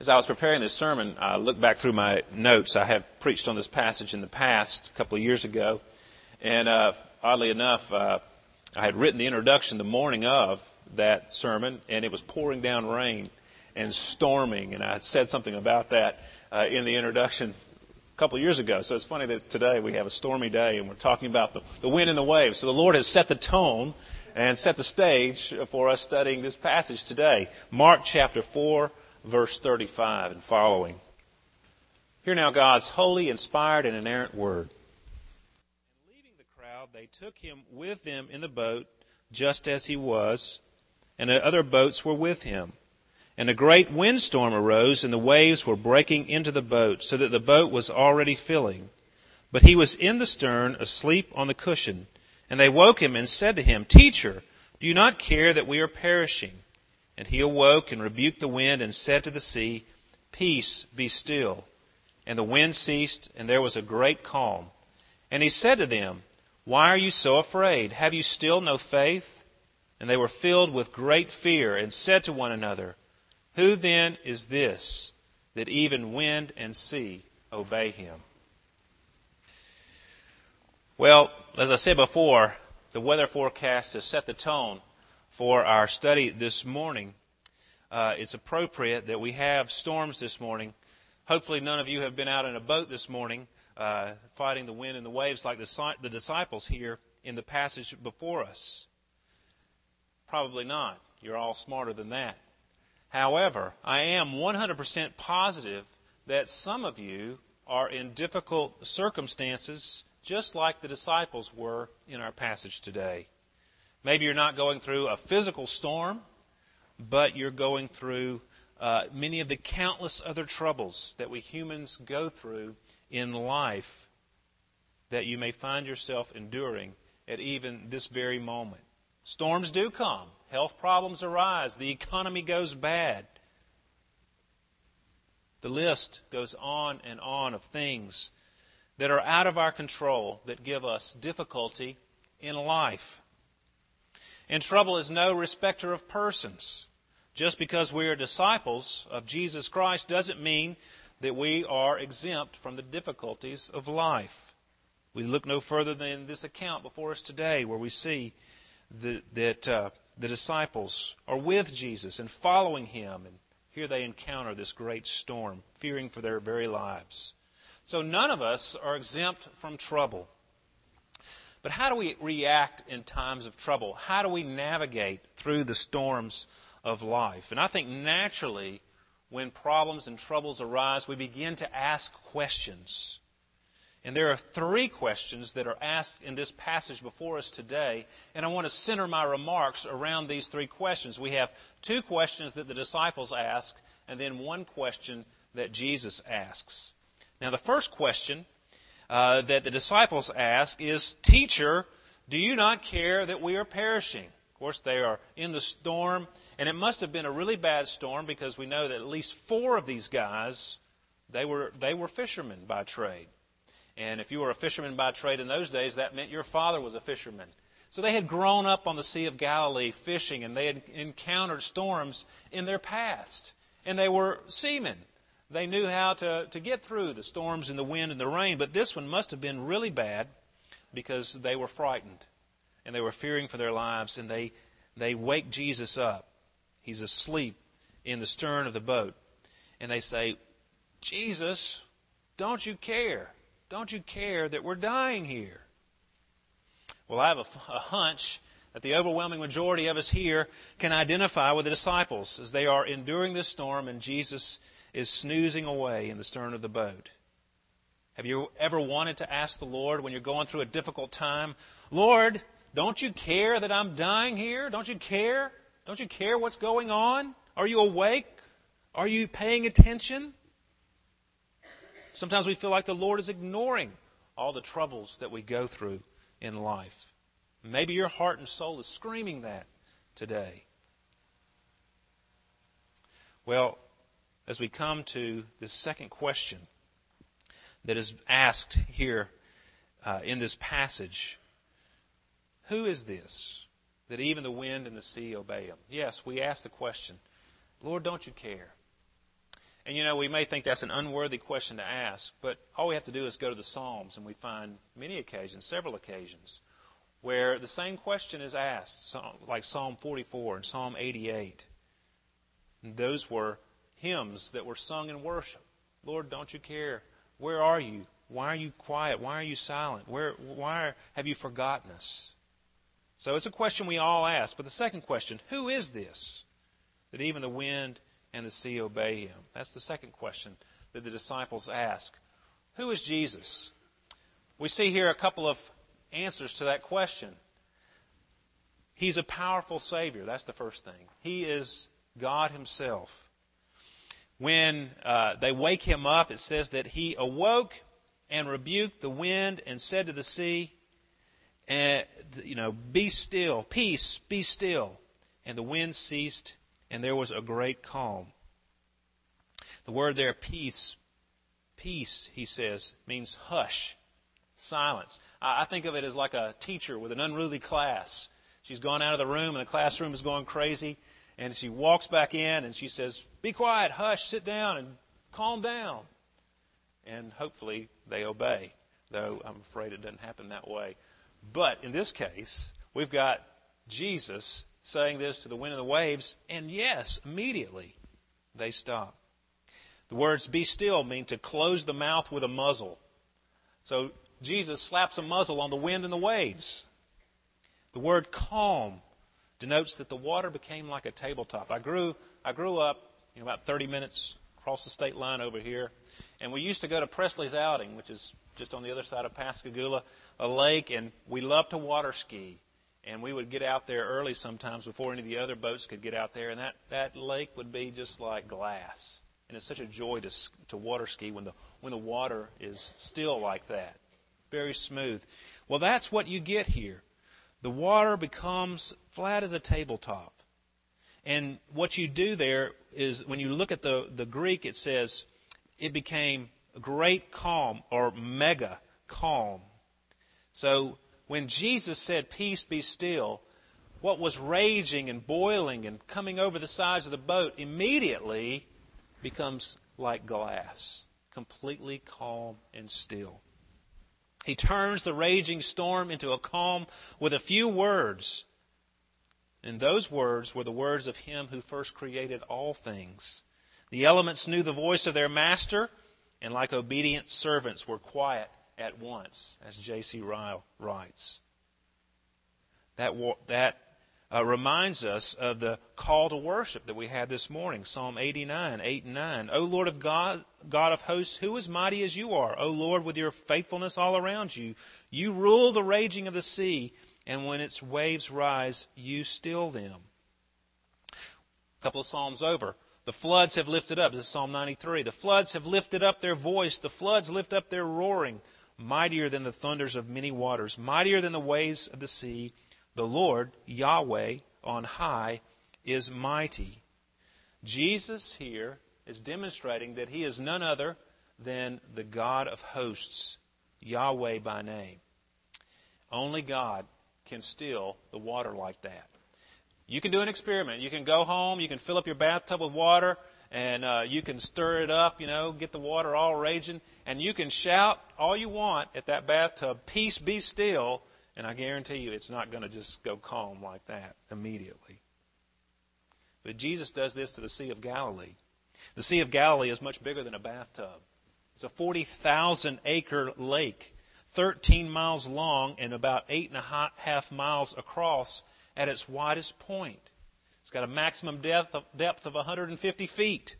As I was preparing this sermon, I looked back through my notes. I have preached on this passage in the past, a couple of years ago. And uh, oddly enough, uh, I had written the introduction the morning of that sermon, and it was pouring down rain and storming. And I had said something about that uh, in the introduction a couple of years ago. So it's funny that today we have a stormy day and we're talking about the, the wind and the waves. So the Lord has set the tone and set the stage for us studying this passage today. Mark chapter 4 verse 35 and following. Hear now God's holy, inspired, and inerrant word. And leaving the crowd, they took him with them in the boat, just as he was, and the other boats were with him. And a great windstorm arose, and the waves were breaking into the boat, so that the boat was already filling. But he was in the stern, asleep on the cushion. And they woke him and said to him, Teacher, do you not care that we are perishing? And he awoke and rebuked the wind and said to the sea, Peace, be still. And the wind ceased, and there was a great calm. And he said to them, Why are you so afraid? Have you still no faith? And they were filled with great fear, and said to one another, Who then is this, that even wind and sea obey him? Well, as I said before, the weather forecast has set the tone for our study this morning, uh, it's appropriate that we have storms this morning. Hopefully, none of you have been out in a boat this morning uh, fighting the wind and the waves like the, the disciples here in the passage before us. Probably not. You're all smarter than that. However, I am 100% positive that some of you are in difficult circumstances, just like the disciples were in our passage today. Maybe you're not going through a physical storm, but you're going through uh, many of the countless other troubles that we humans go through in life that you may find yourself enduring at even this very moment. Storms do come, health problems arise, the economy goes bad. The list goes on and on of things that are out of our control that give us difficulty in life. And trouble is no respecter of persons. Just because we are disciples of Jesus Christ doesn't mean that we are exempt from the difficulties of life. We look no further than this account before us today, where we see the, that uh, the disciples are with Jesus and following him, and here they encounter this great storm, fearing for their very lives. So none of us are exempt from trouble. But how do we react in times of trouble? How do we navigate through the storms of life? And I think naturally, when problems and troubles arise, we begin to ask questions. And there are three questions that are asked in this passage before us today, and I want to center my remarks around these three questions. We have two questions that the disciples ask, and then one question that Jesus asks. Now, the first question uh, that the disciples ask is, Teacher, do you not care that we are perishing? Of course, they are in the storm, and it must have been a really bad storm because we know that at least four of these guys, they were, they were fishermen by trade. And if you were a fisherman by trade in those days, that meant your father was a fisherman. So they had grown up on the Sea of Galilee fishing, and they had encountered storms in their past. And they were seamen. They knew how to, to get through the storms and the wind and the rain, but this one must have been really bad because they were frightened and they were fearing for their lives, and they, they wake Jesus up. He's asleep in the stern of the boat. And they say, Jesus, don't you care? Don't you care that we're dying here? Well, I have a, a hunch that the overwhelming majority of us here can identify with the disciples as they are enduring this storm and Jesus is snoozing away in the stern of the boat. Have you ever wanted to ask the Lord when you're going through a difficult time, Lord, don't you care that I'm dying here? Don't you care? Don't you care what's going on? Are you awake? Are you paying attention? Sometimes we feel like the Lord is ignoring all the troubles that we go through in life. Maybe your heart and soul is screaming that today. Well, as we come to the second question that is asked here uh, in this passage Who is this that even the wind and the sea obey him? Yes, we ask the question Lord, don't you care? And you know, we may think that's an unworthy question to ask, but all we have to do is go to the Psalms, and we find many occasions, several occasions, where the same question is asked, like Psalm 44 and Psalm 88. And those were hymns that were sung in worship. Lord, don't you care? Where are you? Why are you quiet? Why are you silent? Where, why have you forgotten us? So it's a question we all ask. But the second question, who is this that even the wind and the sea obey him? That's the second question that the disciples ask. Who is Jesus? We see here a couple of answers to that question. He's a powerful Savior. That's the first thing. He is God Himself. When uh, they wake him up, it says that he awoke and rebuked the wind and said to the sea, and, you know, be still, peace, be still. And the wind ceased, and there was a great calm. The word there, peace, peace, he says, means hush, silence. I think of it as like a teacher with an unruly class. She's gone out of the room, and the classroom is going crazy, and she walks back in, and she says, Be quiet, hush, sit down, and calm down. And hopefully they obey, though I'm afraid it doesn't happen that way. But in this case, we've got Jesus saying this to the wind and the waves, and yes, immediately they stop. The words be still mean to close the mouth with a muzzle. So Jesus slaps a muzzle on the wind and the waves. The word calm denotes that the water became like a tabletop. I grew I grew up you about 30 minutes across the state line over here, and we used to go to Presley's Outing, which is just on the other side of Pascagoula, a lake, and we loved to water ski. And we would get out there early sometimes before any of the other boats could get out there, and that, that lake would be just like glass. And it's such a joy to, to water ski when the, when the water is still like that. Very smooth. Well, that's what you get here. The water becomes flat as a tabletop. And what you do there is when you look at the, the Greek, it says it became a great calm or mega calm. So when Jesus said, Peace be still, what was raging and boiling and coming over the sides of the boat immediately becomes like glass, completely calm and still. He turns the raging storm into a calm with a few words. And those words were the words of Him who first created all things. The elements knew the voice of their master, and like obedient servants were quiet at once, as J.C. Ryle writes. That, that uh, reminds us of the call to worship that we had this morning, Psalm 89, 8 and 9. O Lord of God, God of hosts, who is mighty as you are? O Lord, with your faithfulness all around you. You rule the raging of the sea, and when its waves rise, you still them. A couple of Psalms over. The floods have lifted up. This is Psalm 93. The floods have lifted up their voice. The floods lift up their roaring. Mightier than the thunders of many waters, mightier than the waves of the sea. The Lord, Yahweh, on high, is mighty. Jesus here is demonstrating that he is none other than the God of hosts, Yahweh by name. Only God can still the water like that. You can do an experiment. You can go home, you can fill up your bathtub with water, and uh, you can stir it up, you know, get the water all raging, and you can shout all you want at that bathtub, Peace be still, and I guarantee you it's not going to just go calm like that immediately. But Jesus does this to the Sea of Galilee. The Sea of Galilee is much bigger than a bathtub. It's a 40,000 acre lake, 13 miles long and about eight and a half miles across at its widest point. It's got a maximum depth of, depth of 150 feet.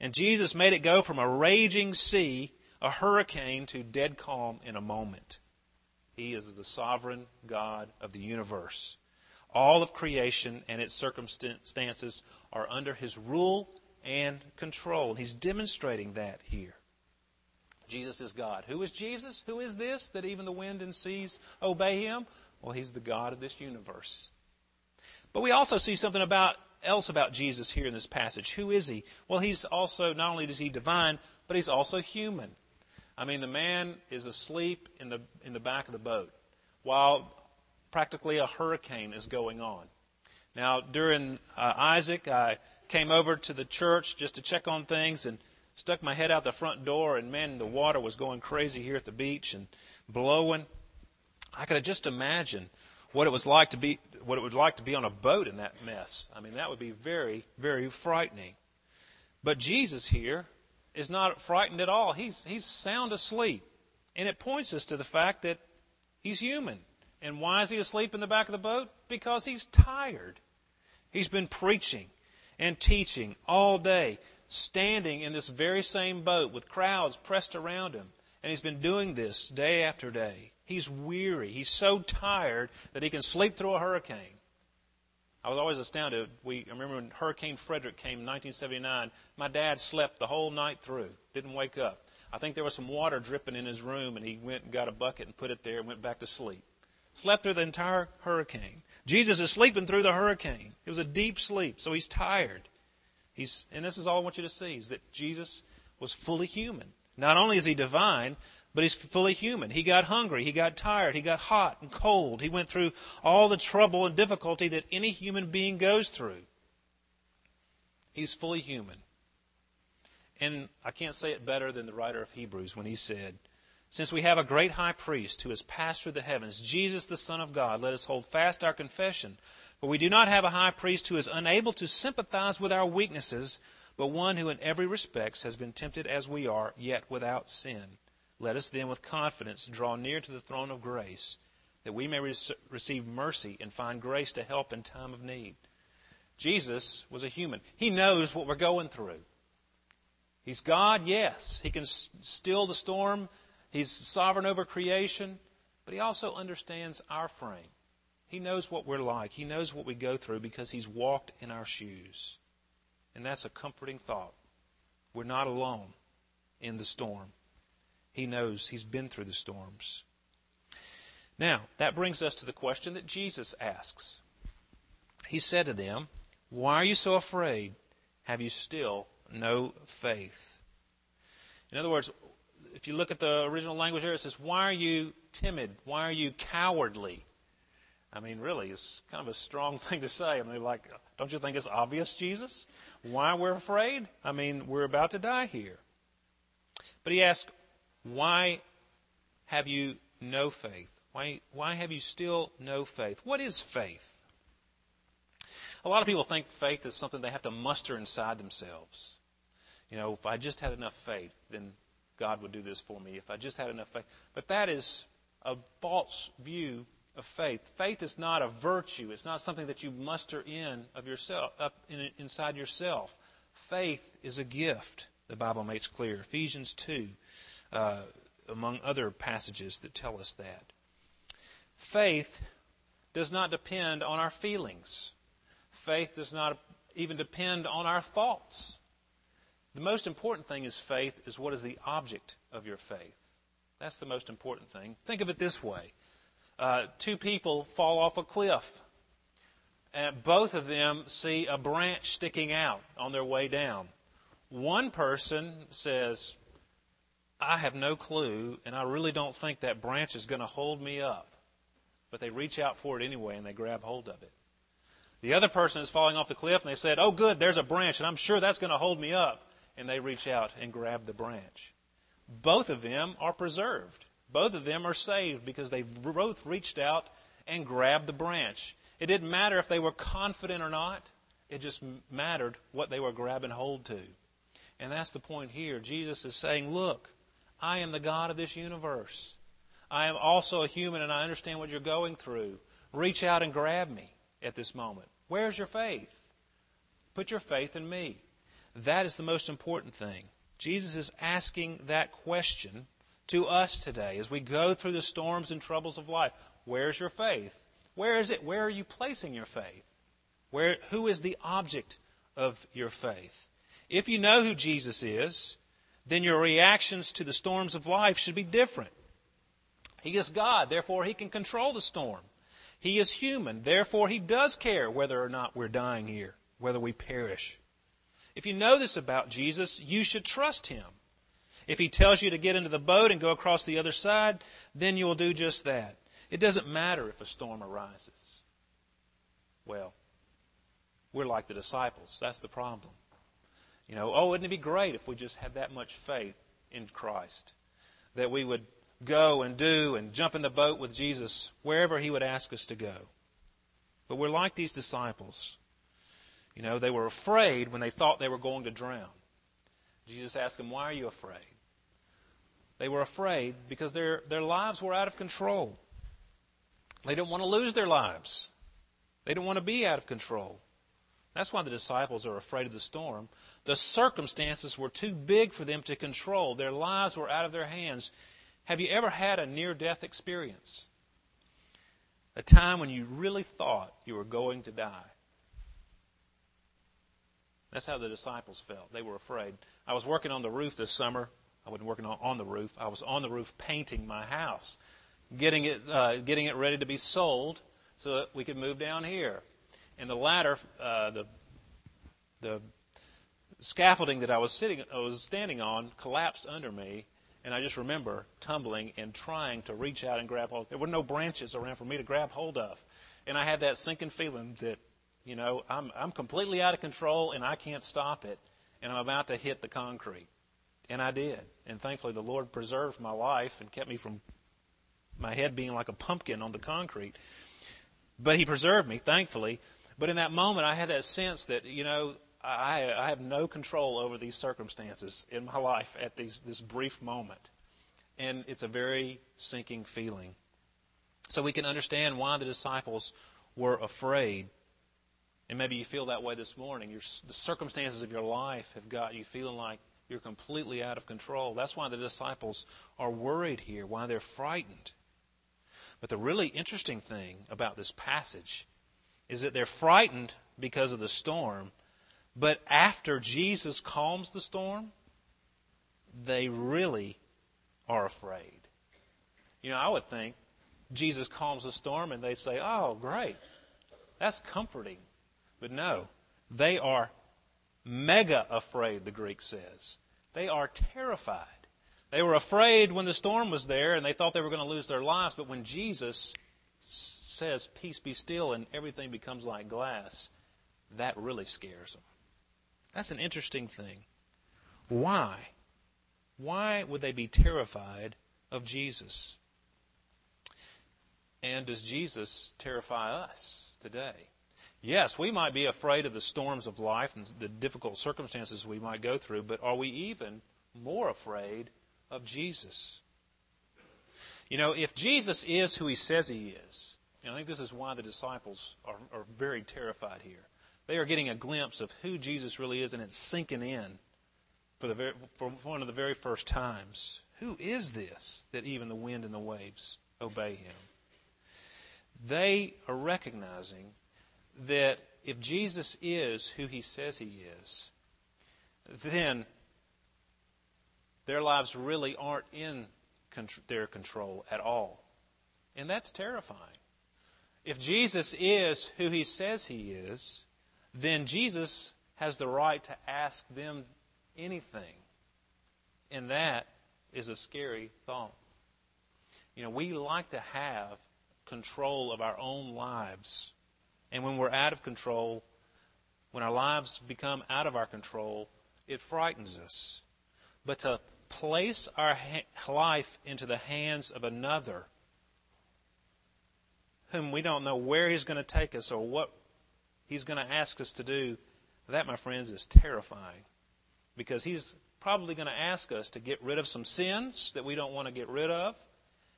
And Jesus made it go from a raging sea, a hurricane, to dead calm in a moment. He is the sovereign God of the universe. All of creation and its circumstances are under his rule and control. He's demonstrating that here. Jesus is God. Who is Jesus? Who is this that even the wind and seas obey him? Well, he's the God of this universe. But we also see something about else about Jesus here in this passage. Who is he? Well, he's also not only is he divine, but he's also human. I mean, the man is asleep in the in the back of the boat while practically a hurricane is going on. Now, during uh, Isaac, I came over to the church just to check on things and stuck my head out the front door, and man, the water was going crazy here at the beach and blowing. I could just imagine what it was like to be what it would like to be on a boat in that mess. I mean, that would be very, very frightening. But Jesus here is not frightened at all. He's he's sound asleep. And it points us to the fact that he's human. And why is he asleep in the back of the boat? Because he's tired. He's been preaching and teaching all day, standing in this very same boat with crowds pressed around him. And he's been doing this day after day. He's weary. He's so tired that he can sleep through a hurricane. I was always astounded. We I remember when Hurricane Frederic came in 1979. My dad slept the whole night through, didn't wake up. I think there was some water dripping in his room, and he went and got a bucket and put it there and went back to sleep. Slept through the entire hurricane. Jesus is sleeping through the hurricane. It was a deep sleep, so he's tired. He's, and this is all I want you to see: is that Jesus was fully human. Not only is he divine, but he's fully human. He got hungry. He got tired. He got hot and cold. He went through all the trouble and difficulty that any human being goes through. He's fully human. And I can't say it better than the writer of Hebrews when he said, Since we have a great high priest who has passed through the heavens, Jesus the Son of God, let us hold fast our confession. For we do not have a high priest who is unable to sympathize with our weaknesses, but one who in every respect has been tempted as we are, yet without sin. Let us then with confidence draw near to the throne of grace, that we may receive mercy and find grace to help in time of need. Jesus was a human. He knows what we're going through. He's God, yes. He can still the storm. He's sovereign over creation, but he also understands our frame. He knows what we're like. He knows what we go through because he's walked in our shoes. And that's a comforting thought. We're not alone in the storm. He knows he's been through the storms. Now, that brings us to the question that Jesus asks. He said to them, Why are you so afraid? Have you still no faith? In other words, if you look at the original language there, it says, Why are you timid? Why are you cowardly? I mean, really, it's kind of a strong thing to say. I mean, like, don't you think it's obvious, Jesus? Why we're afraid? I mean, we're about to die here. But he asks, why have you no faith? Why, why have you still no faith? What is faith? A lot of people think faith is something they have to muster inside themselves. You know, if I just had enough faith, then God would do this for me. If I just had enough faith. But that is a false view of faith. Faith is not a virtue. It's not something that you muster in of yourself up in, inside yourself. Faith is a gift. The Bible makes clear. Ephesians two uh, among other passages that tell us that. Faith does not depend on our feelings. Faith does not even depend on our thoughts. The most important thing is faith is what is the object of your faith. That's the most important thing. Think of it this way uh, two people fall off a cliff, and both of them see a branch sticking out on their way down. One person says, I have no clue, and I really don't think that branch is going to hold me up. But they reach out for it anyway and they grab hold of it. The other person is falling off the cliff and they said, Oh, good, there's a branch, and I'm sure that's going to hold me up. And they reach out and grab the branch. Both of them are preserved. Both of them are saved because they both reached out and grabbed the branch. It didn't matter if they were confident or not, it just mattered what they were grabbing hold to. And that's the point here. Jesus is saying, Look, I am the God of this universe. I am also a human and I understand what you're going through. Reach out and grab me at this moment. Where's your faith? Put your faith in me. That is the most important thing. Jesus is asking that question to us today as we go through the storms and troubles of life. Where's your faith? Where is it? Where are you placing your faith? Where, who is the object of your faith? If you know who Jesus is, then your reactions to the storms of life should be different. He is God, therefore, He can control the storm. He is human, therefore, He does care whether or not we're dying here, whether we perish. If you know this about Jesus, you should trust Him. If He tells you to get into the boat and go across the other side, then you will do just that. It doesn't matter if a storm arises. Well, we're like the disciples. That's the problem. You know, oh, wouldn't it be great if we just had that much faith in Christ? That we would go and do and jump in the boat with Jesus wherever He would ask us to go. But we're like these disciples. You know, they were afraid when they thought they were going to drown. Jesus asked them, Why are you afraid? They were afraid because their, their lives were out of control. They didn't want to lose their lives. They didn't want to be out of control. That's why the disciples are afraid of the storm. The circumstances were too big for them to control. Their lives were out of their hands. Have you ever had a near death experience? A time when you really thought you were going to die. That's how the disciples felt. They were afraid. I was working on the roof this summer. I wasn't working on the roof. I was on the roof painting my house, getting it, uh, getting it ready to be sold so that we could move down here. And the ladder, uh, the the scaffolding that I was sitting, I was standing on, collapsed under me, and I just remember tumbling and trying to reach out and grab hold. There were no branches around for me to grab hold of, and I had that sinking feeling that, you know, I'm I'm completely out of control and I can't stop it, and I'm about to hit the concrete, and I did, and thankfully the Lord preserved my life and kept me from my head being like a pumpkin on the concrete. But He preserved me, thankfully. But in that moment, I had that sense that, you know, I, I have no control over these circumstances in my life at these, this brief moment. And it's a very sinking feeling. So we can understand why the disciples were afraid. And maybe you feel that way this morning. Your, the circumstances of your life have got you feeling like you're completely out of control. That's why the disciples are worried here, why they're frightened. But the really interesting thing about this passage is that they're frightened because of the storm, but after Jesus calms the storm, they really are afraid. You know, I would think Jesus calms the storm and they say, Oh, great. That's comforting. But no, they are mega afraid, the Greek says. They are terrified. They were afraid when the storm was there and they thought they were going to lose their lives, but when Jesus says, Peace be still, and everything becomes like glass, that really scares them. That's an interesting thing. Why? Why would they be terrified of Jesus? And does Jesus terrify us today? Yes, we might be afraid of the storms of life and the difficult circumstances we might go through, but are we even more afraid of Jesus? You know, if Jesus is who he says he is, and I think this is why the disciples are, are very terrified here. They are getting a glimpse of who Jesus really is, and it's sinking in for, the very, for one of the very first times. Who is this that even the wind and the waves obey him? They are recognizing that if Jesus is who he says he is, then their lives really aren't in their control at all. And that's terrifying. If Jesus is who he says he is, then Jesus has the right to ask them anything. And that is a scary thought. You know, we like to have control of our own lives. And when we're out of control, when our lives become out of our control, it frightens us. But to place our life into the hands of another whom we don't know where He's going to take us or what He's going to ask us to do, that, my friends, is terrifying. Because He's probably going to ask us to get rid of some sins that we don't want to get rid of.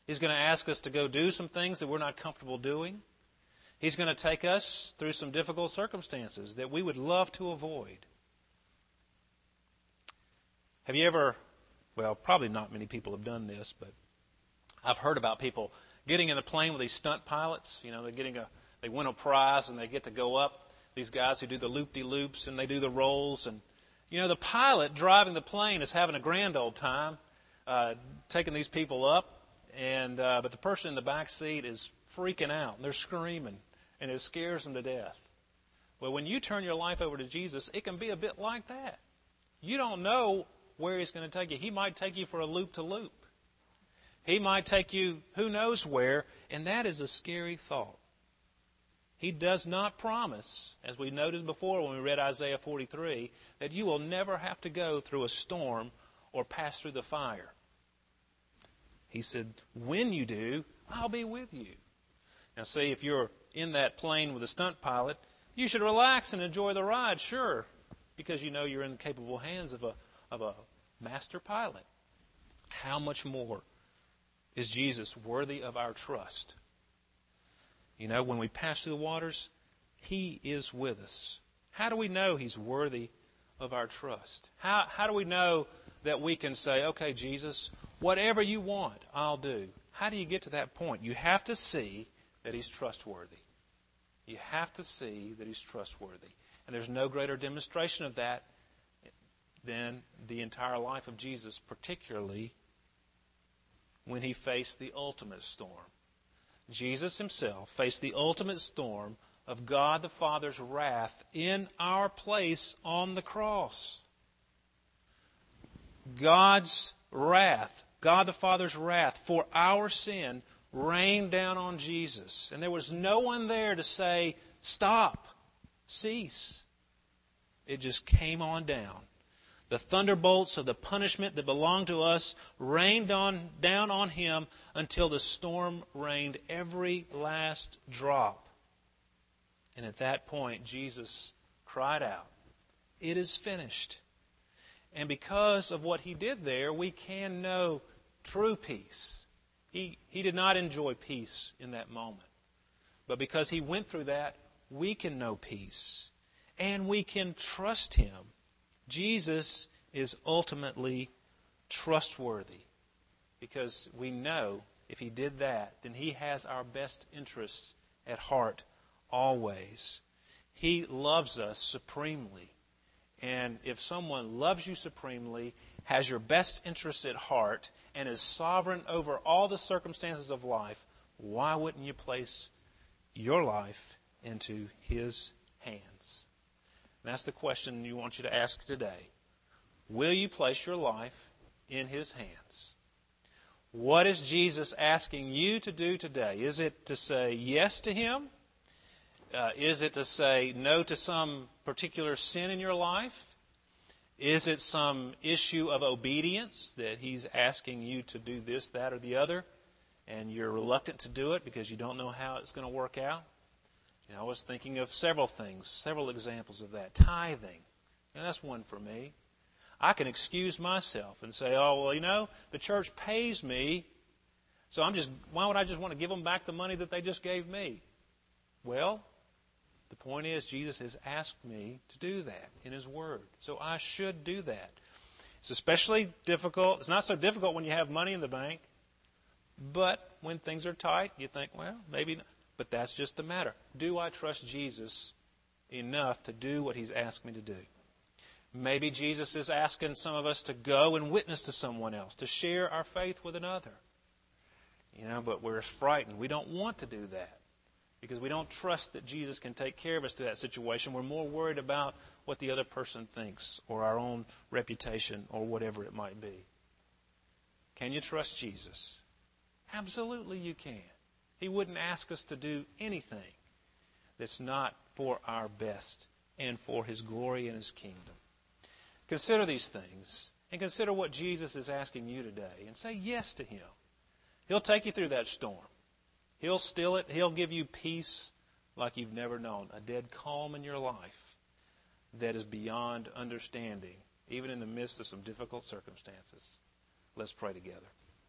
He's going to ask us to go do some things that we're not comfortable doing. He's going to take us through some difficult circumstances that we would love to avoid. Have you ever, well, probably not many people have done this, but I've heard about people getting in a plane with these stunt pilots. You know, they're getting a they win a prize and they get to go up. These guys who do the loop de loops and they do the rolls and you know the pilot driving the plane is having a grand old time uh, taking these people up and uh, but the person in the back seat is freaking out and they're screaming and it scares them to death. Well, when you turn your life over to Jesus, it can be a bit like that. You don't know where He's going to take you. He might take you for a loop to loop. He might take you who knows where, and that is a scary thought. He does not promise, as we noticed before when we read Isaiah 43, that you will never have to go through a storm or pass through the fire. He said, When you do, I'll be with you. Now, see, if you're in that plane with a stunt pilot, you should relax and enjoy the ride, sure, because you know you're in the capable hands of a, of a master pilot. How much more is Jesus worthy of our trust? You know, when we pass through the waters, He is with us. How do we know He's worthy of our trust? How, how do we know that we can say, okay, Jesus, whatever you want, I'll do? How do you get to that point? You have to see that He's trustworthy. You have to see that He's trustworthy. And there's no greater demonstration of that than the entire life of Jesus, particularly when He faced the ultimate storm. Jesus himself faced the ultimate storm of God the Father's wrath in our place on the cross. God's wrath, God the Father's wrath for our sin rained down on Jesus. And there was no one there to say, Stop, cease. It just came on down. The thunderbolts of the punishment that belonged to us rained on, down on him until the storm rained every last drop. And at that point, Jesus cried out, It is finished. And because of what he did there, we can know true peace. He, he did not enjoy peace in that moment. But because he went through that, we can know peace. And we can trust him Jesus is ultimately trustworthy because we know if he did that, then he has our best interests at heart always. He loves us supremely. And if someone loves you supremely, has your best interests at heart, and is sovereign over all the circumstances of life, why wouldn't you place your life into his hands? And that's the question you want you to ask today. Will you place your life in His hands? What is Jesus asking you to do today? Is it to say yes to Him? Uh, is it to say no to some particular sin in your life? Is it some issue of obedience that He's asking you to do this, that, or the other, and you're reluctant to do it because you don't know how it's going to work out? You know, I was thinking of several things, several examples of that. Tithing. And that's one for me. I can excuse myself and say, oh, well, you know, the church pays me, so I'm just, why would I just want to give them back the money that they just gave me? Well, the point is, Jesus has asked me to do that in His Word. So I should do that. It's especially difficult. It's not so difficult when you have money in the bank. But when things are tight, you think, well, maybe not. But that's just the matter. Do I trust Jesus enough to do what He's asked me to do? Maybe Jesus is asking some of us to go and witness to someone else, to share our faith with another. You know, but we're frightened. We don't want to do that because we don't trust that Jesus can take care of us through that situation. We're more worried about what the other person thinks or our own reputation or whatever it might be. Can you trust Jesus? Absolutely, you can. He wouldn't ask us to do anything that's not for our best and for His glory and His kingdom. Consider these things and consider what Jesus is asking you today and say yes to Him. He'll take you through that storm. He'll still it. He'll give you peace like you've never known, a dead calm in your life that is beyond understanding, even in the midst of some difficult circumstances. Let's pray together.